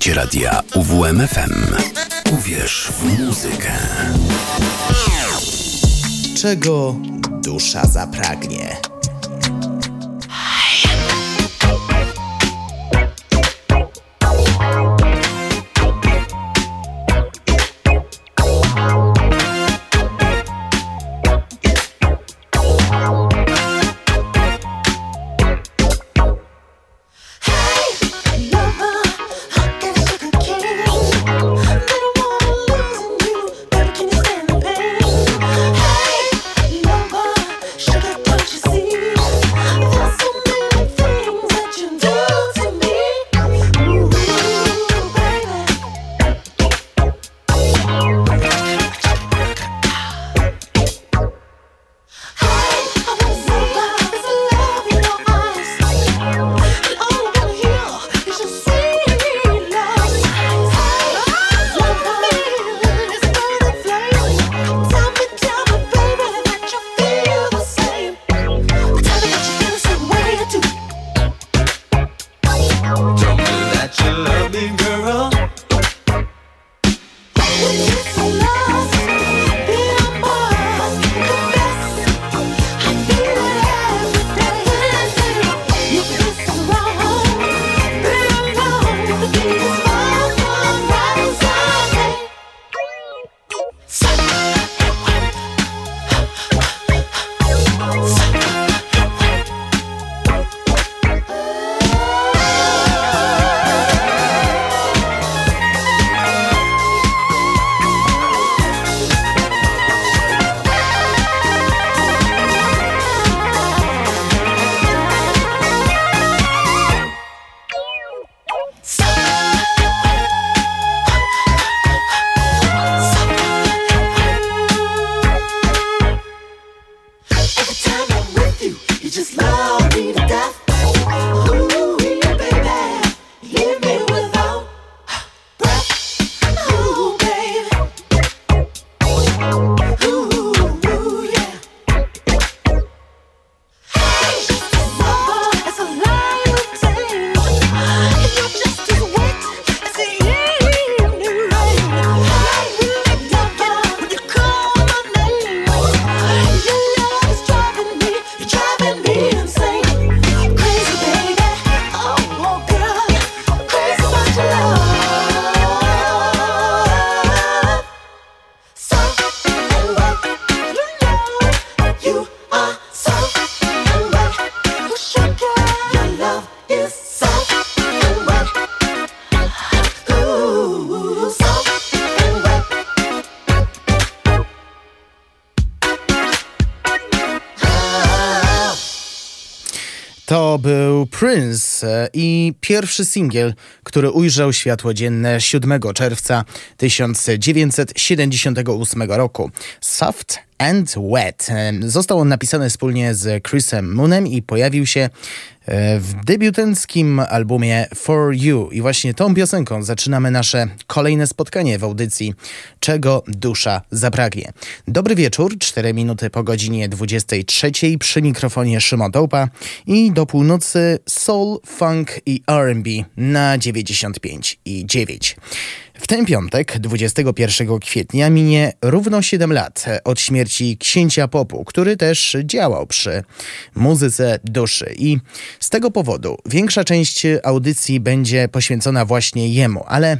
Słuchacie radia UWMFM. Uwierz w muzykę. Czego dusza zapragnie? Pierwszy singiel, który ujrzał światło dzienne 7 czerwca 1978 roku. Soft and Wet. Został on napisany wspólnie z Chrisem Moonem i pojawił się w debiutanckim albumie For You. I właśnie tą piosenką zaczynamy nasze kolejne spotkanie w audycji Czego dusza zapragnie. Dobry wieczór, 4 minuty po godzinie 23 przy mikrofonie Szymon Dołpa i do północy soul, funk i R&B na 95 i 9. W ten piątek, 21 kwietnia, minie równo 7 lat od śmierci księcia popu, który też działał przy muzyce duszy. I z tego powodu większa część audycji będzie poświęcona właśnie jemu, ale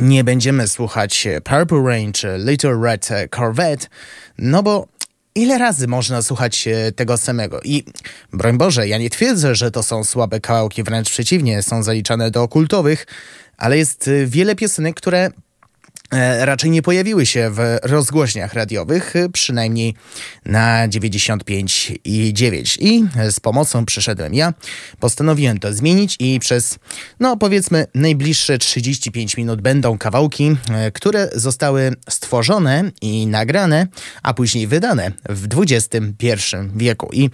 nie będziemy słuchać Purple Rain czy Little Red Corvette, no bo ile razy można słuchać tego samego? I broń Boże, ja nie twierdzę, że to są słabe kawałki, wręcz przeciwnie, są zaliczane do kultowych, ale jest y, wiele piosenek, które raczej nie pojawiły się w rozgłośniach radiowych, e, przynajmniej na 95 i 9. I z pomocą przyszedłem ja. Postanowiłem to zmienić i przez, no powiedzmy, najbliższe 35 minut będą kawałki, e, które zostały stworzone i nagrane, a później wydane w XXI wieku. I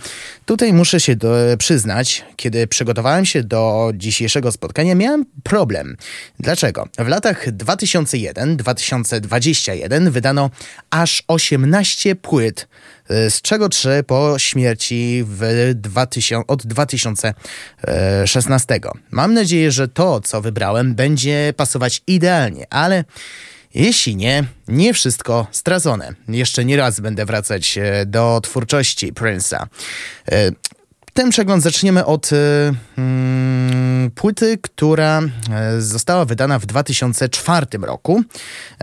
tutaj muszę się do, przyznać, kiedy przygotowałem się do dzisiejszego spotkania, miałem problem. Dlaczego? W latach 2001 2021 wydano aż 18 płyt, y, z czego 3 po śmierci w 2000, od 2016. Mam nadzieję, że to, co wybrałem, będzie pasować idealnie, ale jeśli nie, nie wszystko stracone. Jeszcze nie raz będę wracać e, do twórczości Prince'a. Ten przegląd zaczniemy od y, y, płyty, która e, została wydana w 2004 roku.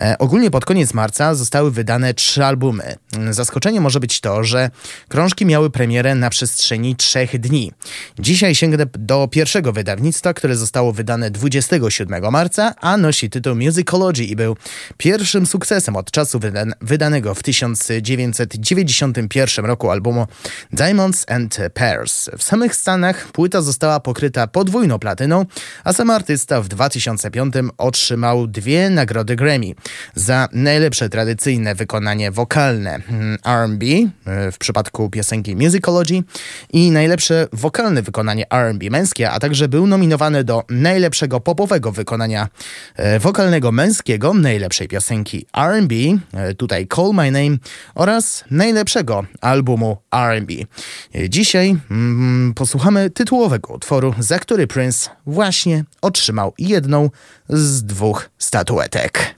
E, ogólnie pod koniec marca zostały wydane trzy albumy. Zaskoczeniem może być to, że krążki miały premierę na przestrzeni trzech dni. Dzisiaj sięgnę do pierwszego wydawnictwa, które zostało wydane 27 marca, a nosi tytuł Musicology i był pierwszym sukcesem od czasu wydan wydanego w 1991 roku albumu Diamonds and W samych Stanach płyta została pokryta podwójną platyną, a sam artysta w 2005 otrzymał dwie nagrody Grammy za najlepsze tradycyjne wykonanie wokalne hmm, R&B e, w przypadku piosenki Musicology i najlepsze wokalne wykonanie R&B męskie, a także był nominowany do najlepszego popowego wykonania e, wokalnego męskiego, najlepszej piosenki R&B, e, tutaj Call My Name oraz najlepszego albumu R&B. Dzisiaj mm, posłuchamy tytułowego utworu, za który Prince właśnie otrzymał jedną z dwóch statuetek.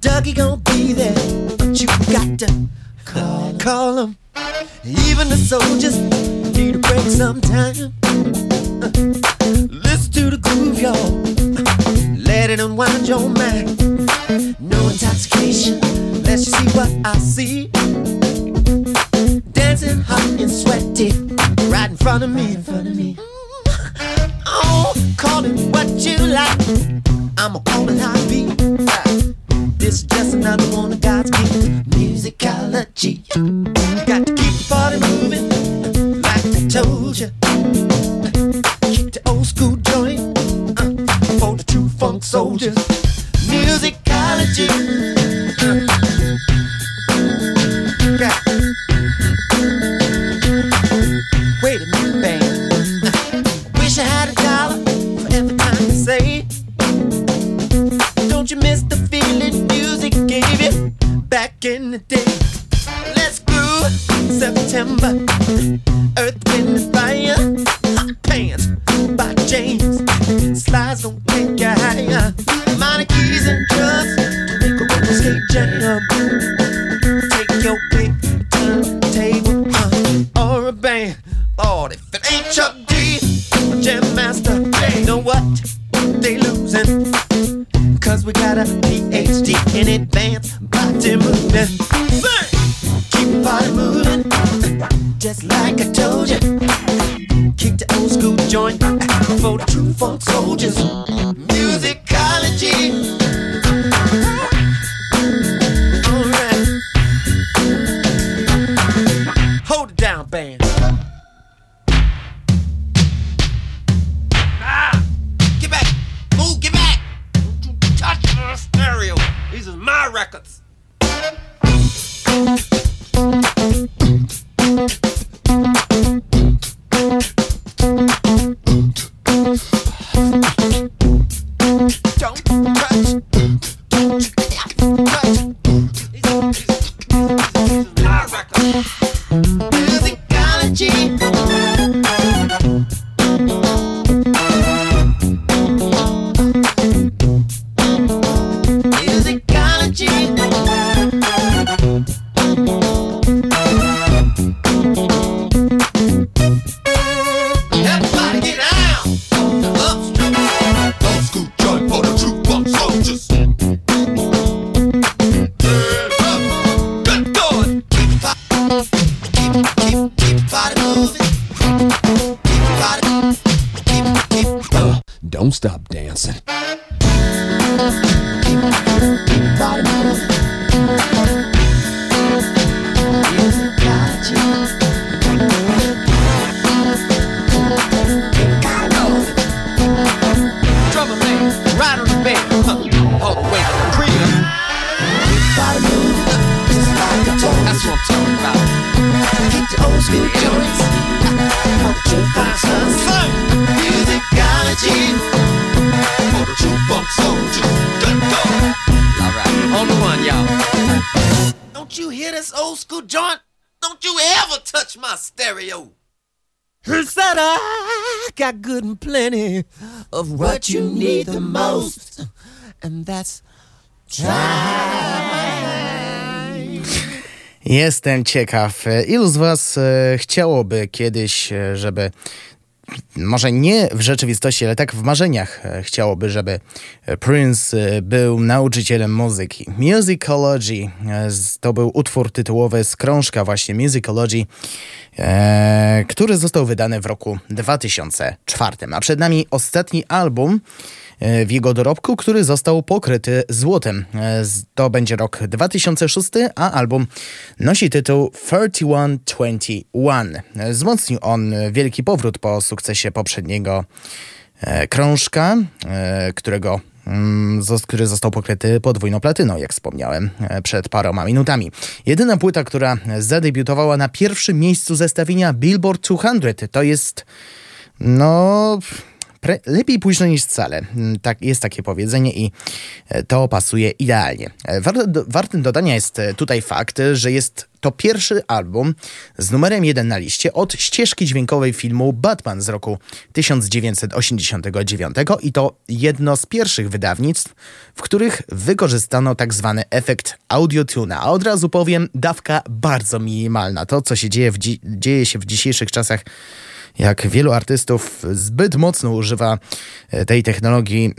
Dougie gon' be there, but you got to call, call him. Even the soldiers need a break sometime. Listen to the groove, y'all. Let it unwind your mind. No intoxication, let's you see what I see. Dancing hot and sweaty, right in front of me, in front of me. Oh, call it what you like. I'ma call it it be. Is just another one of God's gifts. Musicology. Got to keep the party moving, like I told you. Keep the old school joint uh, for the true funk soldiers. Musicology. Stop dancing. I got good and plenty of what you need the most, and that's time. Jestem ciekaw, ilu z Was e, chciałoby kiedyś, e, żeby może nie w rzeczywistości, ale tak w marzeniach e, chciałoby, żeby Prince e, był nauczycielem muzyki. Musicology e, to był utwór tytułowy z krążka właśnie Musicology, który został wydany w roku 2004. A przed nami ostatni album E, w jego dorobku, który został pokryty złotem. E, to będzie rok 2006, a album nosi tytuł 3121. E, wzmocnił on wielki powrót po sukcesie poprzedniego krążka, którego mm, który został pokryty podwójną platyną, jak wspomniałem przed paroma minutami. Jedyna płyta, która zadebiutowała na pierwszym miejscu zestawienia Billboard 200, to jest no Pre lepiej późno niż wcale. Mm, tak, jest takie powiedzenie i e, to pasuje idealnie. E, wartym dodania jest e, tutaj fakt, że jest to pierwszy album z numerem jeden na liście od ścieżki dźwiękowej filmu Batman z roku 1989 i to jedno z pierwszych wydawnictw, w których wykorzystano tak zwany efekt audiotuna. A od razu powiem, dawka bardzo minimalna. To, co się dzieje, dzieje się w dzisiejszych czasach jak wielu artystów zbyt mocno używa e, tej technologii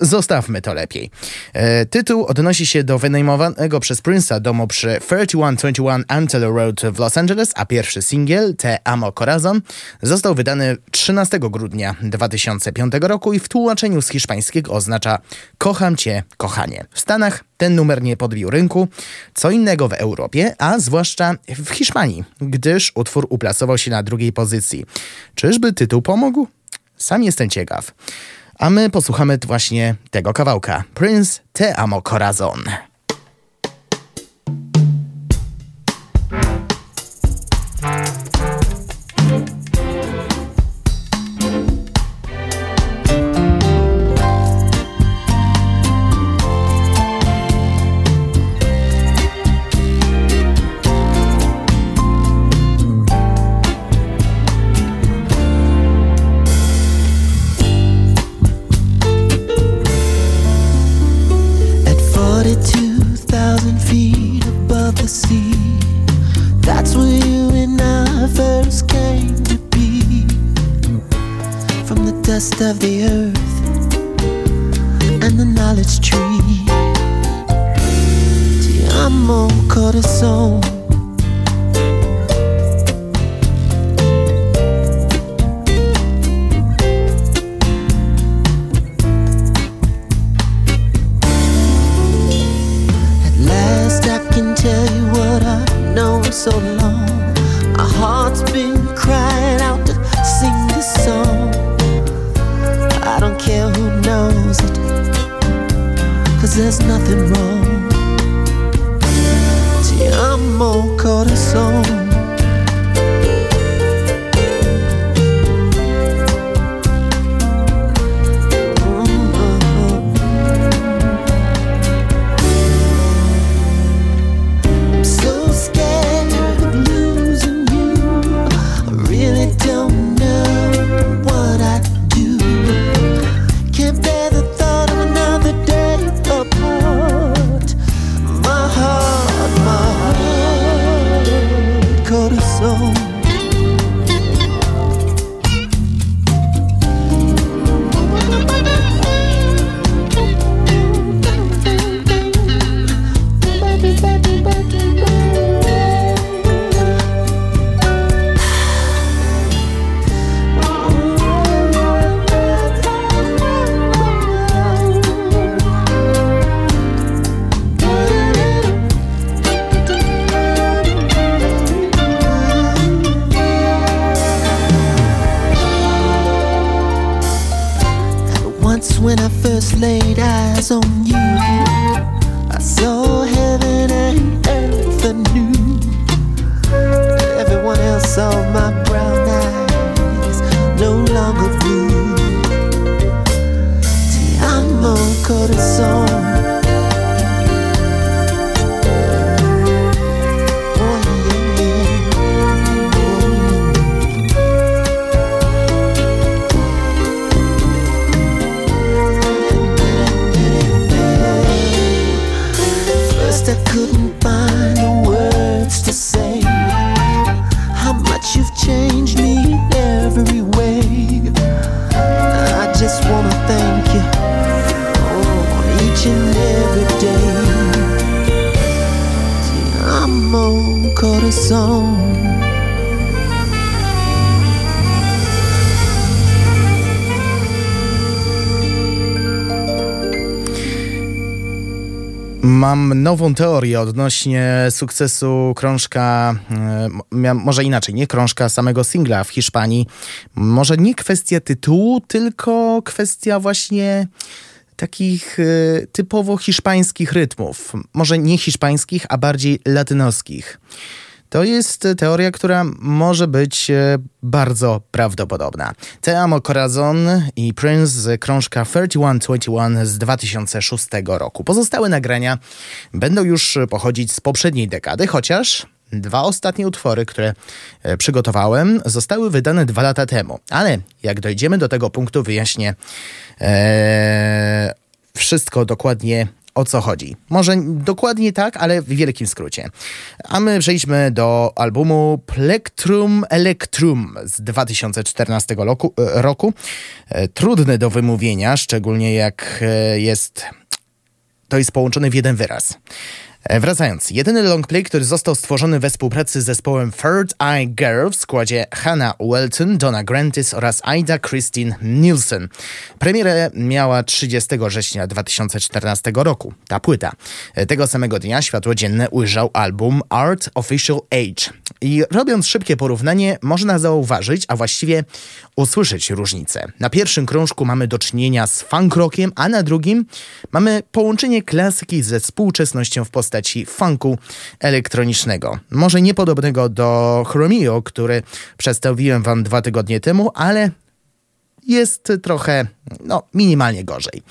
Zostawmy to lepiej. E, tytuł odnosi się do wynajmowanego przez Prince'a domu przy 3121 Antelo Road w Los Angeles, a pierwszy singiel, Te Amo Corazon, został wydany 13 grudnia 2005 roku i w tłumaczeniu z hiszpańskiego oznacza Kocham Cię, kochanie. W Stanach ten numer nie podbił rynku, co innego w Europie, a zwłaszcza w Hiszpanii, gdyż utwór uplasował się na drugiej pozycji. Czyżby tytuł pomógł? Sam jestem ciekaw. A my posłuchamy właśnie tego kawałka. Prince Te Amo Corazon. Of the earth and the knowledge tree. Ti amo, corazón. Nową teorię odnośnie sukcesu krążka, e, może inaczej, nie krążka, samego singla w Hiszpanii. Może nie kwestia tytułu, tylko kwestia właśnie takich e, typowo hiszpańskich rytmów. Może nie hiszpańskich, a bardziej latynoskich. To jest teoria, która może być e, bardzo prawdopodobna. Te Amo Corazon i Prince z krążka 3121 z 2006 roku. Pozostałe nagrania będą już pochodzić z poprzedniej dekady, chociaż Dwa ostatnie utwory, które e, przygotowałem, zostały wydane dwa lata temu. Ale jak dojdziemy do tego punktu, wyjaśnię e, wszystko dokładnie o co chodzi. Może dokładnie tak, ale w wielkim skrócie. A my przejdźmy do albumu Plectrum Electrum z 2014 roku. E, roku. E, trudny do wymówienia, szczególnie jak e, jest to jest połączone w jeden wyraz. E, wracając, jedyny longplay, który został stworzony we współpracy z zespołem Third Eye Girl w składzie Hannah Welton, Donna Grantis oraz Ida Christine Nielsen. Premierę miała 30 września 2014 roku. Ta płyta. E, tego samego dnia światło dzienne ujrzał album Art Official Age. I robiąc szybkie porównanie, można zauważyć, a właściwie usłyszeć różnicę. Na pierwszym krążku mamy do czynienia z funk rockiem, a na drugim mamy połączenie klasyki ze współczesnością w postaci funku elektronicznego. Może niepodobnego do Chromio, który przedstawiłem wam dwa tygodnie temu, ale jest trochę, no, minimalnie gorzej.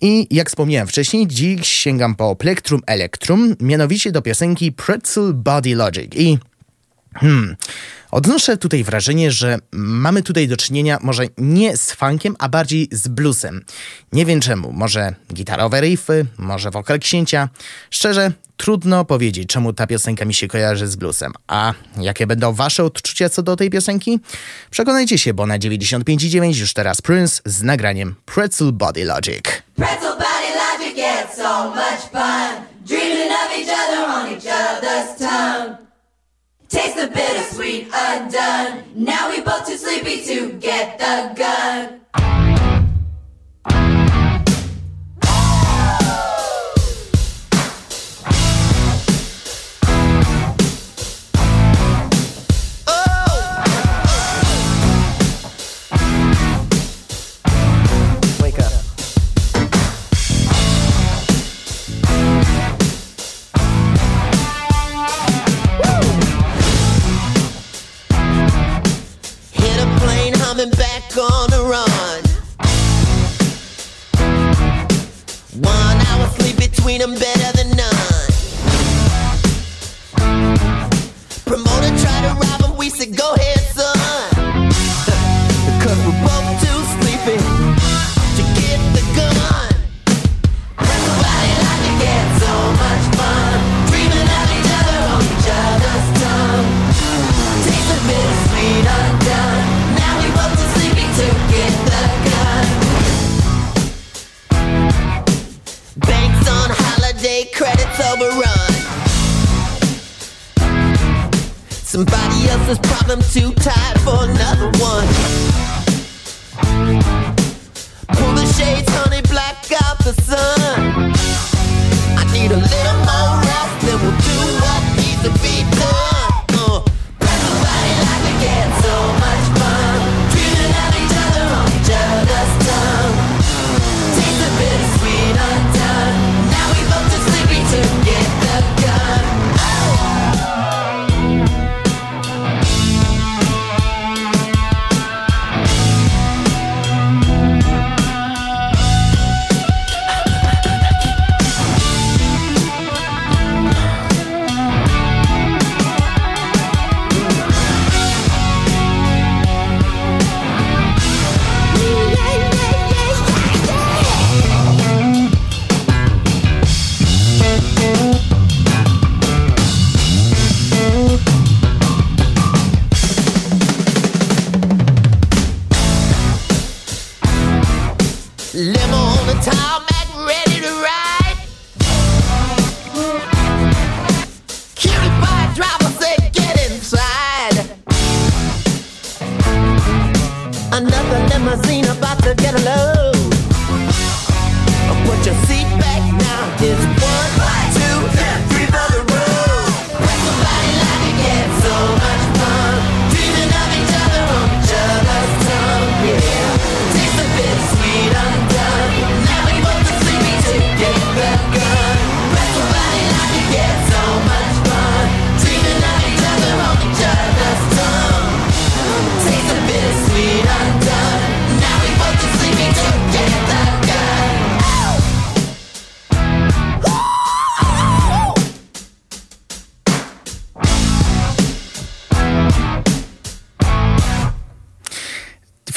I jak wspomniałem wcześniej, dziś sięgam po Plectrum Electrum, mianowicie do piosenki Pretzel Body Logic. I Hmm. Odnoszę tutaj wrażenie, że mamy tutaj do czynienia może nie z funkiem, a bardziej z bluesem. Nie wiem czemu. Może gitarowe riffy, może wokal księcia. Szczerze, trudno powiedzieć, czemu ta piosenka mi się kojarzy z bluesem. A jakie będą wasze odczucia co do tej piosenki? Przekonajcie się, bo na 95.9 już teraz Prince z nagraniem Pretzel Body Logic. Pretzel Body Logic, yeah, so much fun. Dreaming of each other on each other's tongue. Taste the bittersweet undone. Now we both too sleepy to get the gun. Them better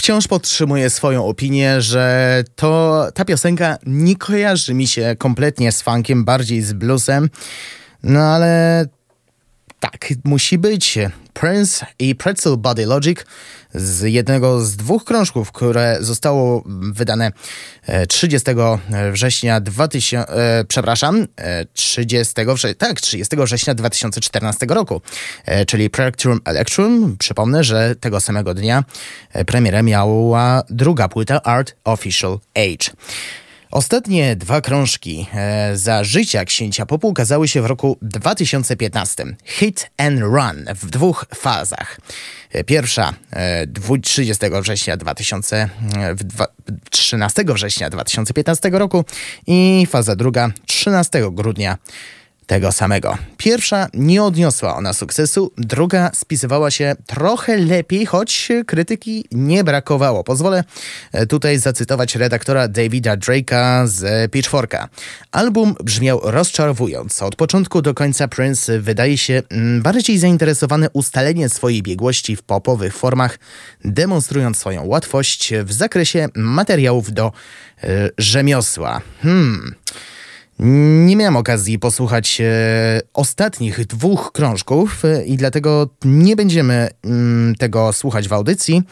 Wciąż podtrzymuję swoją opinię, że to ta piosenka nie kojarzy mi się kompletnie z funkiem, bardziej z bluesem. No ale tak, musi być. Prince i Pretzel Body Logic z jednego z dwóch krążków, które zostało wydane e, 30 września 2000, e, przepraszam, e, 30 września, tak, 30 września 2014 roku, e, czyli Plectrum Electrum. Przypomnę, że tego samego dnia e, premierę miała druga płyta Art Official Age. Ostatnie dwa krążki e, za życia księcia popu ukazały się w roku 2015. Hit and Run w dwóch fazach. E, Pierwsza e, dwu- 30 września 2000, e, w dwa- 13 września 2015 roku i faza druga 13 grudnia tego samego. Pierwsza nie odniosła ona sukcesu, druga spisywała się trochę lepiej, choć krytyki nie brakowało. Pozwolę e, tutaj zacytować redaktora Davida Drake'a z Pitchforka. Album brzmiał rozczarowująco. Od początku do końca Prince wydaje się mm, bardziej zainteresowany ustaleniem swojej biegłości w popowych formach, demonstrując swoją łatwość w zakresie materiałów do e, rzemiosła. Hmm... Nie miałem okazji posłuchać e, ostatnich dwóch krążków e, i dlatego nie będziemy mm, tego słuchać w audycji,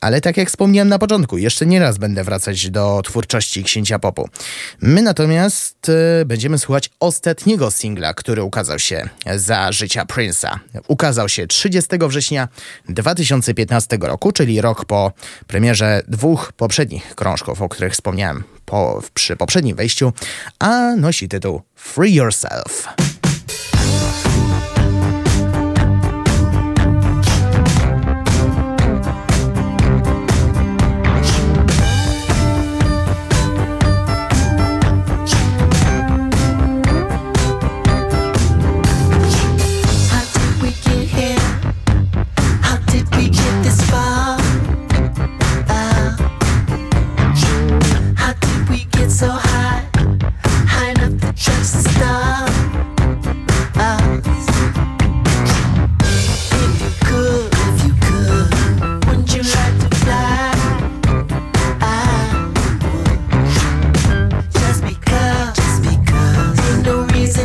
ale tak jak wspomniałem na początku, jeszcze nie raz będę wracać do twórczości Księcia Popu. My natomiast e, będziemy słuchać ostatniego singla, który ukazał się za życia Prince'a. Ukazał się 30 września 2015 roku, czyli rok po premierze dwóch poprzednich krążków, o których wspomniałem po, przy poprzednim wejściu, a nosi tytuł Free Yourself.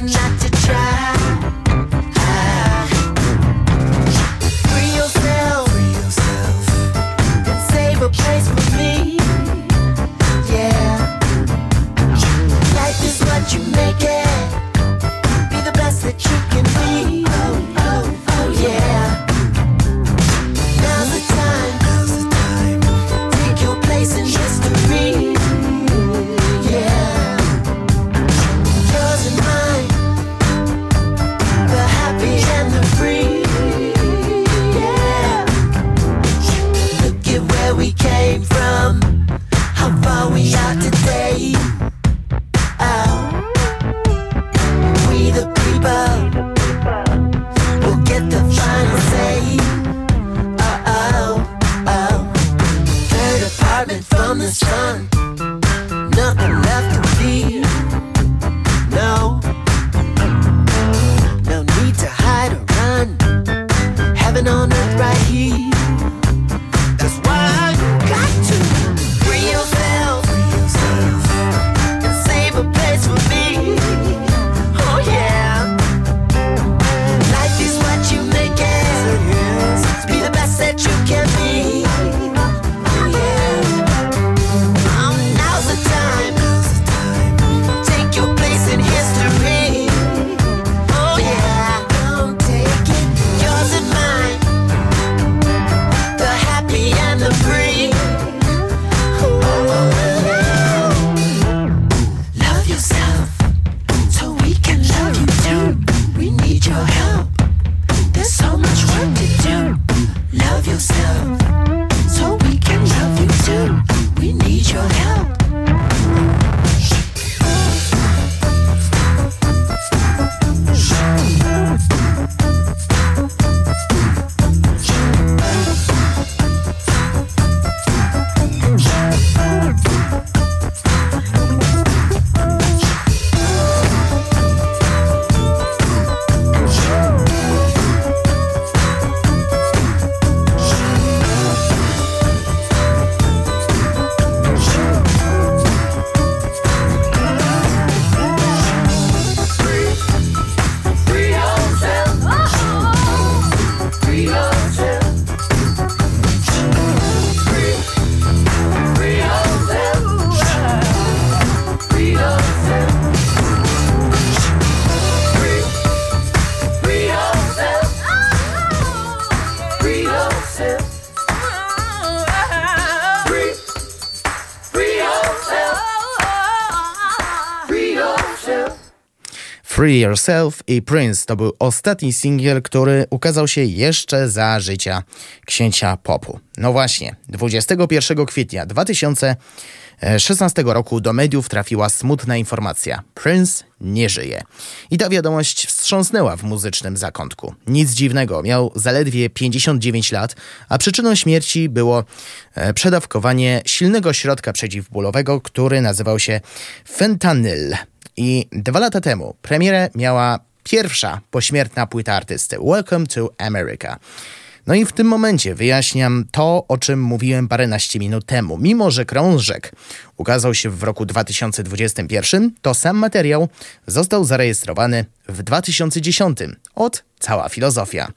Not I Prince to był ostatni singiel, który ukazał się jeszcze za życia księcia popu. No właśnie, 21 kwietnia 2016 roku do mediów trafiła smutna informacja. Prince nie żyje. I ta wiadomość wstrząsnęła w muzycznym zakątku. Nic dziwnego, miał zaledwie 59 lat, a przyczyną śmierci było e, przedawkowanie silnego środka przeciwbólowego, który nazywał się fentanyl. I dwa lata temu premierę miała pierwsza pośmiertna płyta artysty Welcome to America. No i w tym momencie wyjaśniam to, o czym mówiłem paręnaście minut temu. Mimo, że krążek ukazał się w roku 2021, to sam materiał został zarejestrowany w 2010. Od cała filozofia.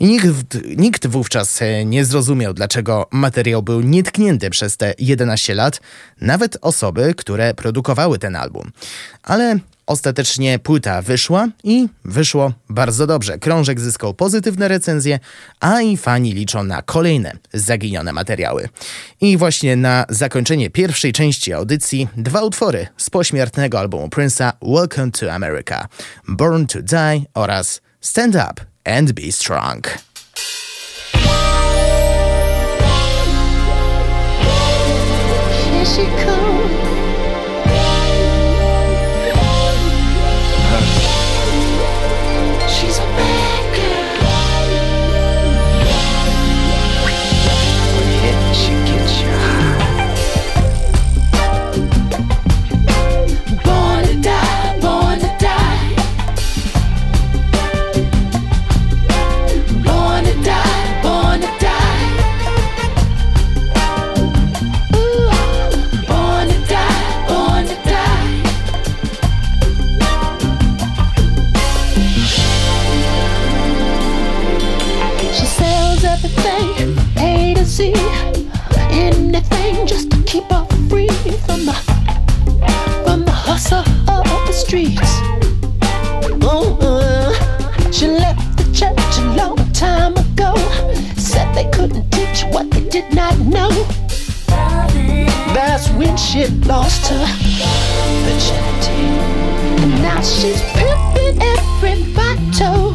I nikt, nikt wówczas e, nie zrozumiał, dlaczego materiał był nietknięty przez te 11 lat, nawet osoby, które produkowały ten album. Ale Ostatecznie płyta wyszła i wyszło bardzo dobrze. Krążek zyskał pozytywne recenzje, a i fani liczą na kolejne zaginione materiały. I właśnie na zakończenie pierwszej części audycji dwa utwory z pośmiertnego albumu Prince'a Welcome to America, Born to Die oraz Stand Up and Be Strong. Here she comes. Keep her free from the from the hustle of the streets. Uh-uh. She left the church a long time ago. Said they couldn't teach what they did not know. That's when she lost her virginity. And now she's pimping every bottle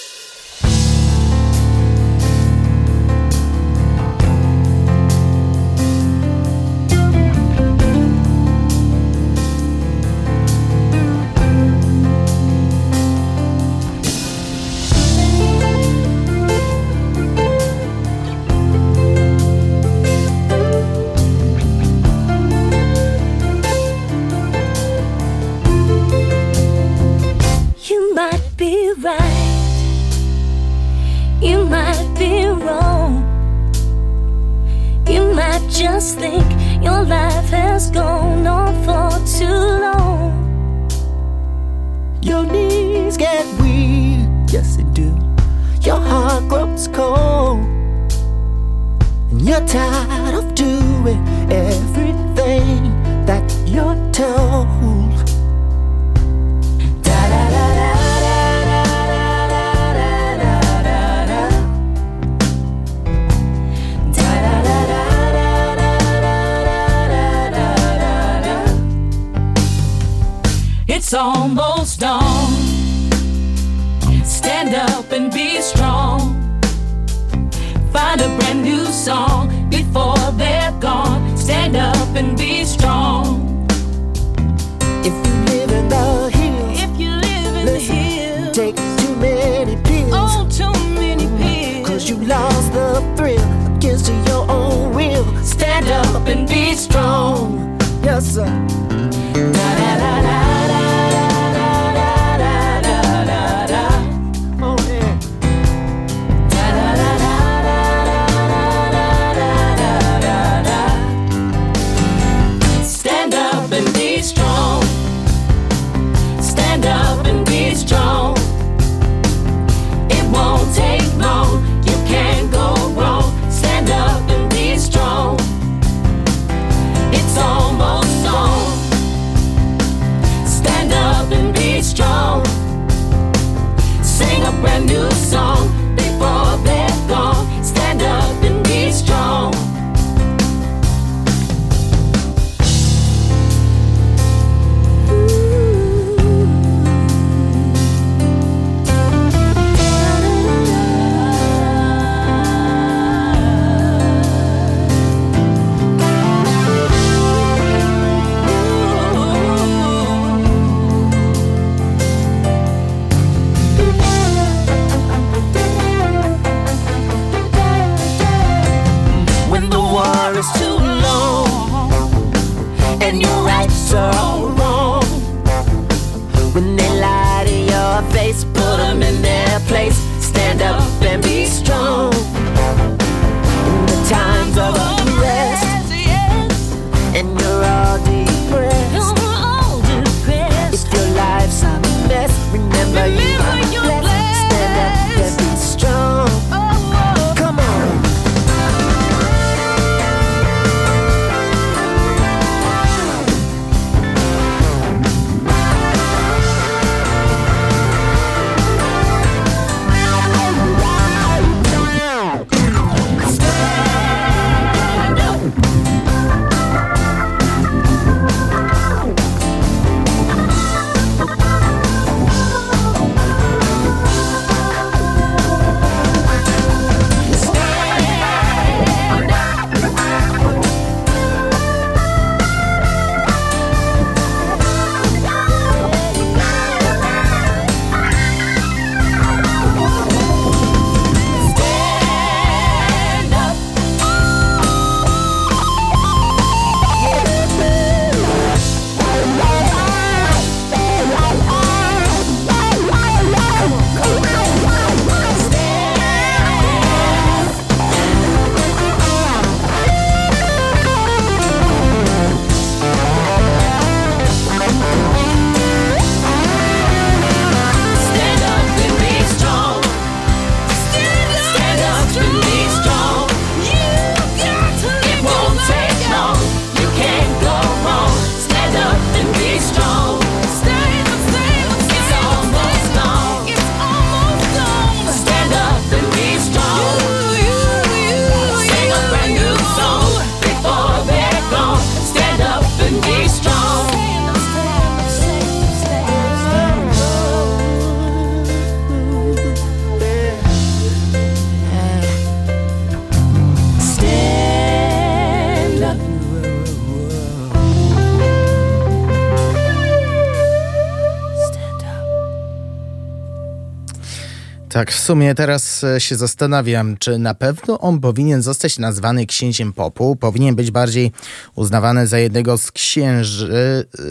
Tak, w sumie teraz e, się zastanawiam, czy na pewno on powinien zostać nazwany księciem popu, powinien być bardziej uznawany za jednego z księży. e,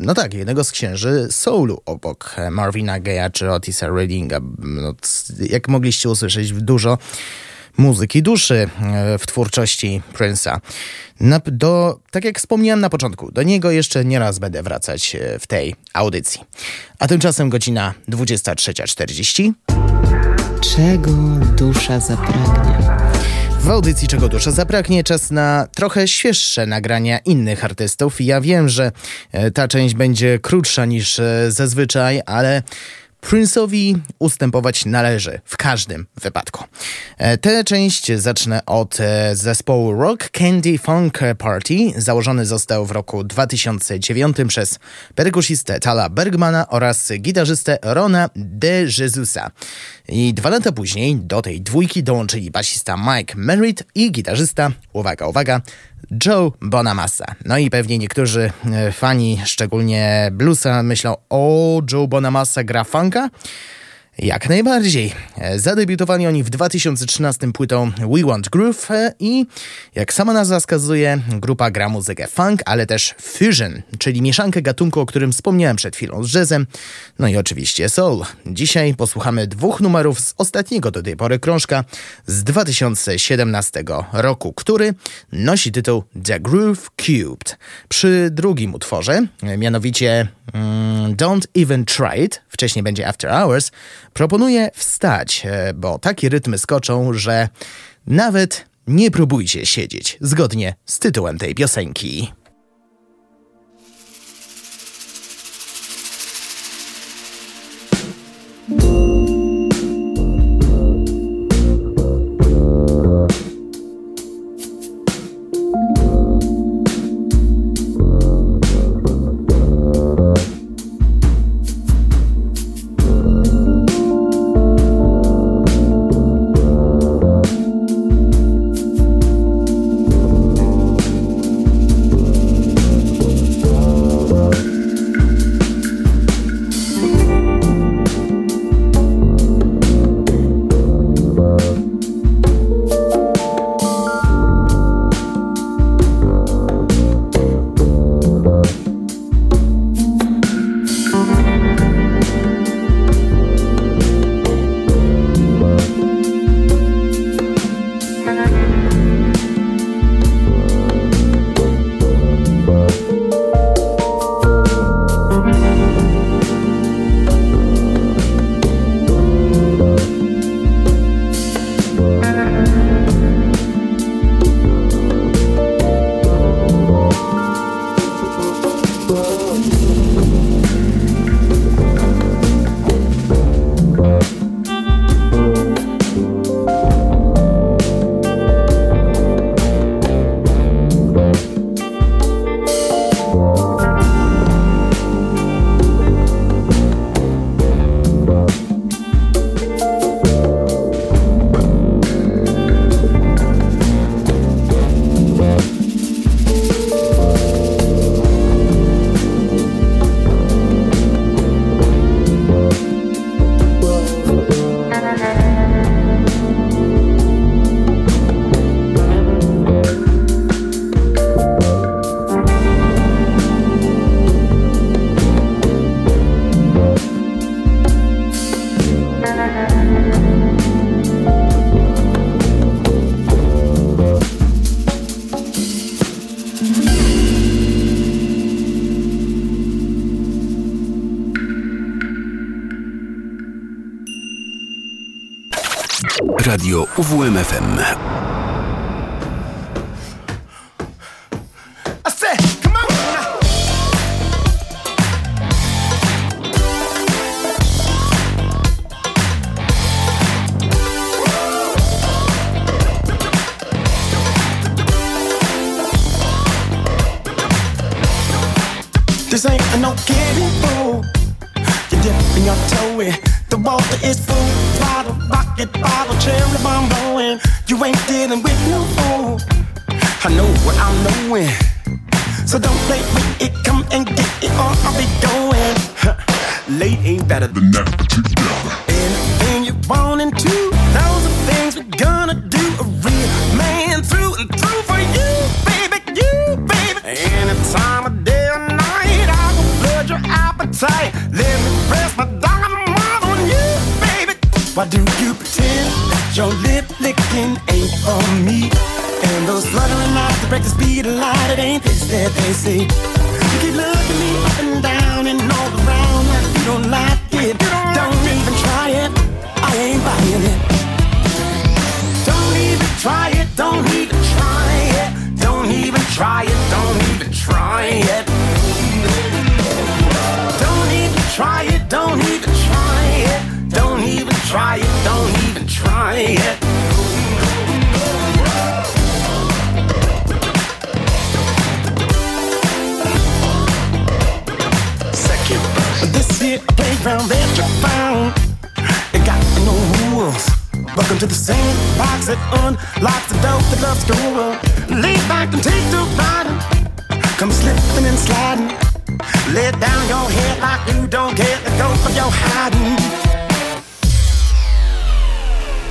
No tak, jednego z księży soulu obok Marvina Gaye'a czy Otisa Reddinga. No, jak mogliście usłyszeć, dużo muzyki duszy e, w twórczości Prince'a. Do, tak jak wspomniałem na początku, do niego jeszcze nieraz będę wracać e, w tej audycji. A tymczasem godzina 23.40. Czego dusza zapragnie? W audycji Czego Dusza Zapragnie czas na trochę świeższe nagrania innych artystów. Ja wiem, że e, ta część będzie krótsza niż zazwyczaj, ale Prince'owi ustępować należy w każdym wypadku. E, Tę część zacznę od e, zespołu Rock Candy Funk Party. Założony został w roku 2009 przez perkusistę Tala Bergmana oraz gitarzystę Rona De Jesusa. I dwa lata później do tej dwójki dołączyli basista Mike Merritt i gitarzysta, uwaga, uwaga, Joe Bonamassa. No i pewnie niektórzy e, fani, szczególnie bluesa, myślą, o, Joe Bonamassa gra funka? Jak najbardziej. E, Zadebiutowali oni w 2013 płytą We Want Groove e, i jak sama nazwa wskazuje, grupa gra muzykę funk, ale też fusion, czyli mieszankę gatunku, o którym wspomniałem przed chwilą z jazzem, no i oczywiście soul. Dzisiaj posłuchamy dwóch numerów z ostatniego do tej pory krążka z 2017 roku, który nosi tytuł The Groove Cubed. Przy drugim utworze, e, mianowicie mm, Don't Even Try It, wcześniej będzie After Hours, proponuję wstać, e, bo takie rytmy skoczą, że nawet nie próbujcie siedzieć, zgodnie z tytułem tej piosenki. Radio UWMFM. Blowing. You it. This here playground that you found, it got no rules. Welcome to the same box that unlocks the door that loves rule. Lay back and take the ride. Come slipping and sliding. Let down your head like you don't care. the go of your hiding.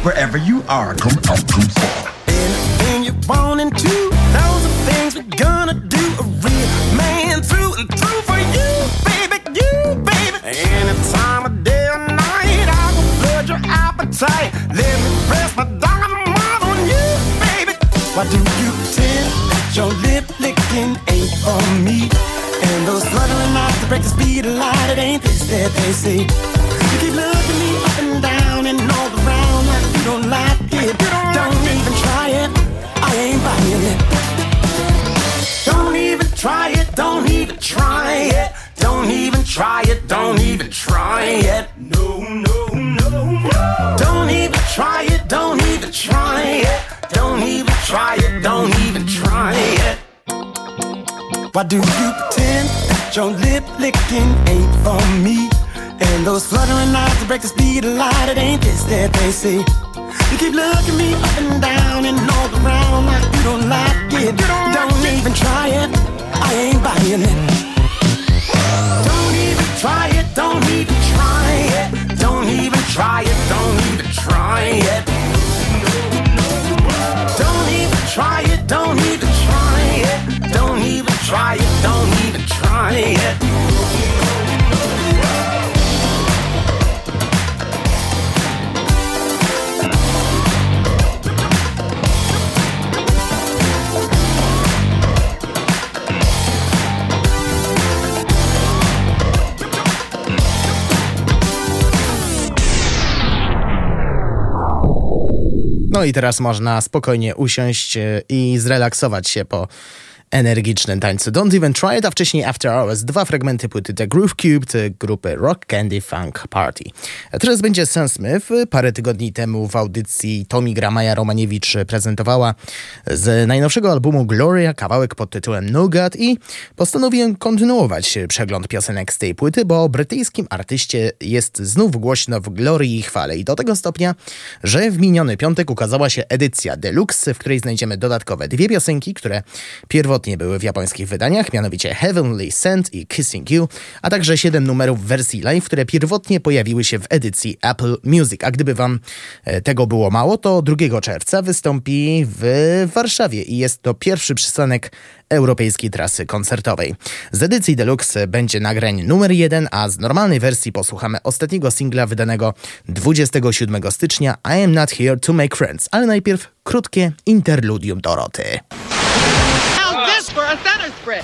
Wherever you are, come out come far. Anything you want and two, those are things we're gonna do. A real man through and through for you, baby, you, baby. Any time of day or night, I will flood your appetite. Let me press my dynamite on you, baby. Why do you pretend that your lip licking ain't for me? And those fluttering eyes that break the speed of light, it ain't this that they see. You keep looking me don't like it. Don't even try it. I ain't buying it. Don't even try it. Don't even try it. Don't even try it. Don't even try it. No, no, no, no. Don't even try it. Don't even try it. Don't even try it. Don't even try it. Why do you pretend that your lip licking ain't for me? And those fluttering eyes that break the speed of light, it ain't this that they see. You keep looking me up and down and all around like you don't like it. Don't even try it. I ain't buying it. Don't even try it. Don't even try it. Don't even try it. Don't even try it. No i teraz można spokojnie usiąść e, i zrelaksować się po energicznym tańcu Don't Even Try It, a wcześniej After Hours, dwa fragmenty płyty The Groove Cubed grupy Rock Candy Funk Party. A teraz będzie Sam Smith. Parę tygodni temu w audycji Tomi Gramaja Romaniewicz prezentowała z najnowszego albumu Gloria kawałek pod tytułem Nougat i postanowiłem kontynuować przegląd piosenek z tej płyty, bo o brytyjskim artyście jest znów głośno w glorii i chwale i do tego stopnia, że w miniony piątek ukazała się edycja deluxe, w której znajdziemy dodatkowe dwie piosenki, które pierwotnie były w japońskich wydaniach, mianowicie Heavenly Sent i Kissing You, a także siedem numerów w wersji live, które pierwotnie pojawiły się w edycji Apple Music. A gdyby wam e, tego było mało, to 2 czerwca wystąpi w Warszawie i jest to pierwszy przystanek europejskiej trasy koncertowej. Z edycji Deluxe będzie nagrań numer jeden, a z normalnej wersji posłuchamy ostatniego singla wydanego 27 stycznia I am not here to make friends, ale najpierw krótkie interludium Doroty. How's this for a center spread?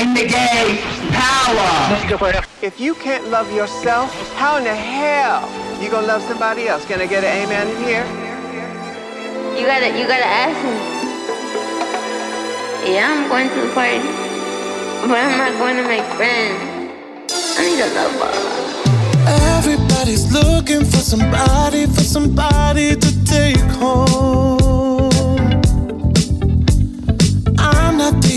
in the gay power. If you can't love yourself, how in the hell you gonna love somebody else? Can I get an amen in here? You gotta, you gotta ask me. Yeah, I'm going to the party, but I'm not going to make friends. I need a lover. Everybody's looking for somebody, for somebody to take home.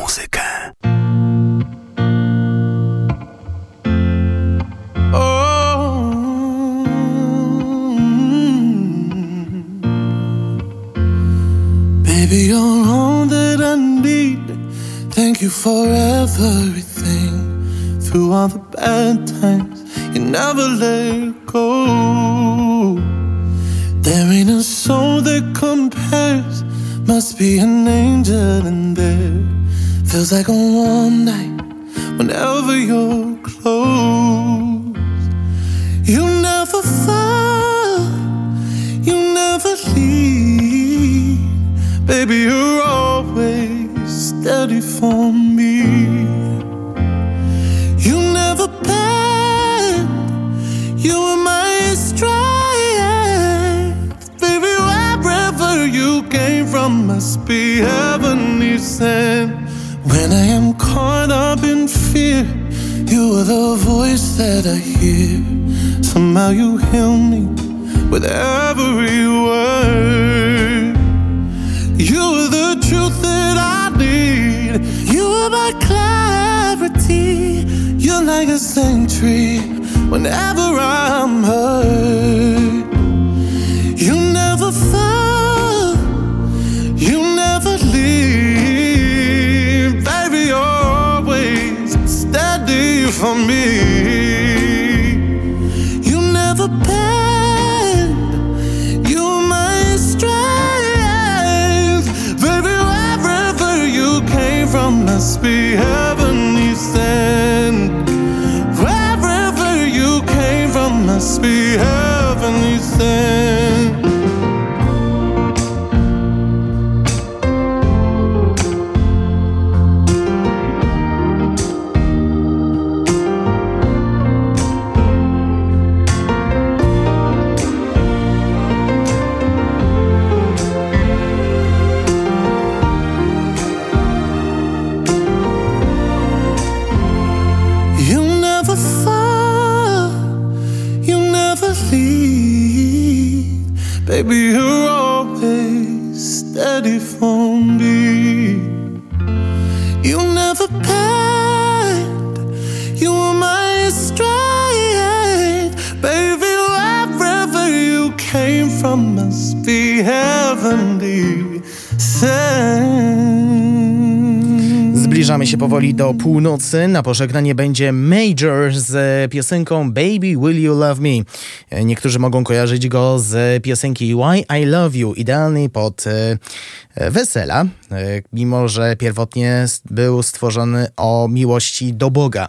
Muzykę. Oh. Baby, you're all that I need. Thank you for everything. Through all the bad times, you never let go. There ain't a soul that compares. Must be an angel in there. Feels like a warm night whenever you're close. You never fall, you never leave. Baby, you're always steady for me. You never bend, you are my strength. Baby, wherever you came from must be heavenly sent. I am caught up in fear, you are the voice that I hear. Somehow you heal me with every word. You are the truth that I need. You are my clarity. You're like a sanctuary whenever I'm hurt. For me. You never bend. You're my strength. Baby, wherever you came from must be heavenly sent. Wherever you came from must be heavenly be. Powoli do północy. Na pożegnanie będzie Major z piosenką Baby Will You Love Me. Niektórzy mogą kojarzyć go z piosenki Why I Love You, idealnej pod e, wesela, e, mimo że pierwotnie był stworzony o miłości do Boga.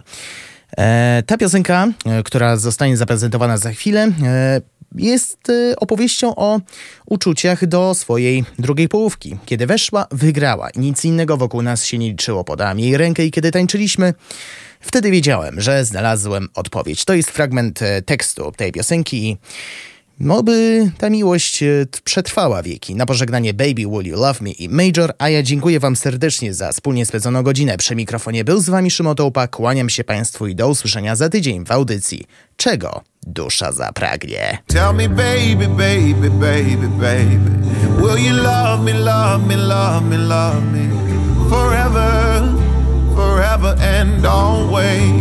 E, Ta piosenka, e, która zostanie zaprezentowana za chwilę, e, jest opowieścią o uczuciach do swojej drugiej połówki. Kiedy weszła, wygrała. Nic innego wokół nas się nie liczyło. Podałam jej rękę i kiedy tańczyliśmy, wtedy wiedziałem, że znalazłem odpowiedź. To jest fragment tekstu tej piosenki i Oby ta miłość e, przetrwała wieki. Na pożegnanie Baby Will You Love Me i Major, a ja dziękuję wam serdecznie za wspólnie spędzoną godzinę. Przy mikrofonie był z wami Szymon Tołpa, kłaniam się państwu i do usłyszenia za tydzień w audycji Czego dusza zapragnie. Tell me, baby, baby, baby, baby. Will you love me, love me, love me, love me forever, forever and always?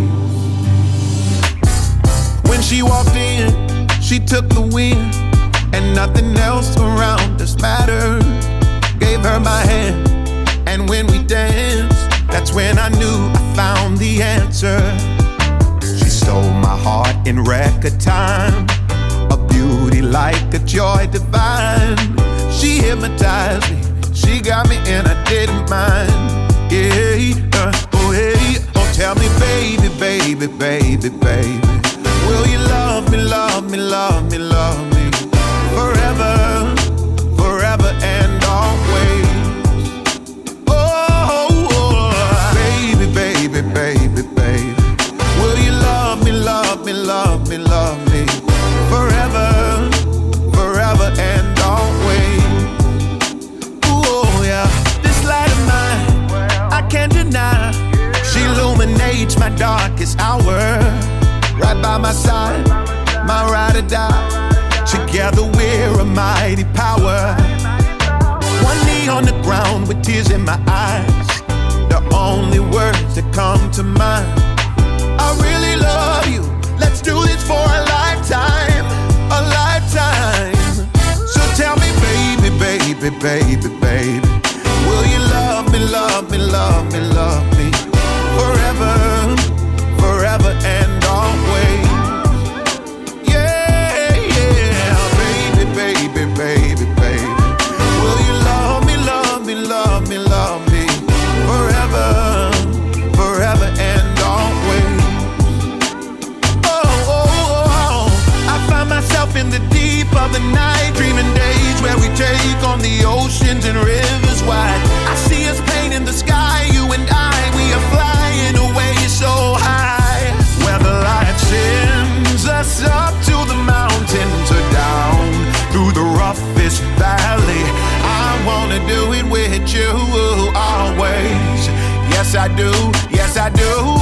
When she walked in, she took the wind, and nothing else around us mattered. Gave her my hand, and when we danced, that's when I knew I found the answer. She stole my heart in record time. A beauty like a joy divine. She hypnotized me. She got me and I didn't mind. Yeah, uh, oh hey, oh tell me, baby, baby, baby, baby. Will you love me, love me, love me, love me forever, forever and always? Oh, baby, baby, baby, baby. Will you love me, love me, love me, love me forever, forever and always? Yeah. This light of mine, I can't deny. She illuminates my darkest hour. Right by my side, my ride or die. Together we're a mighty power. One knee on the ground with tears in my eyes. The only words that come to mind. I really love you. Let's do this for a lifetime, a lifetime. So tell me, baby, baby, baby, baby, will you love me, love me, love me, love me do. Yes, I do.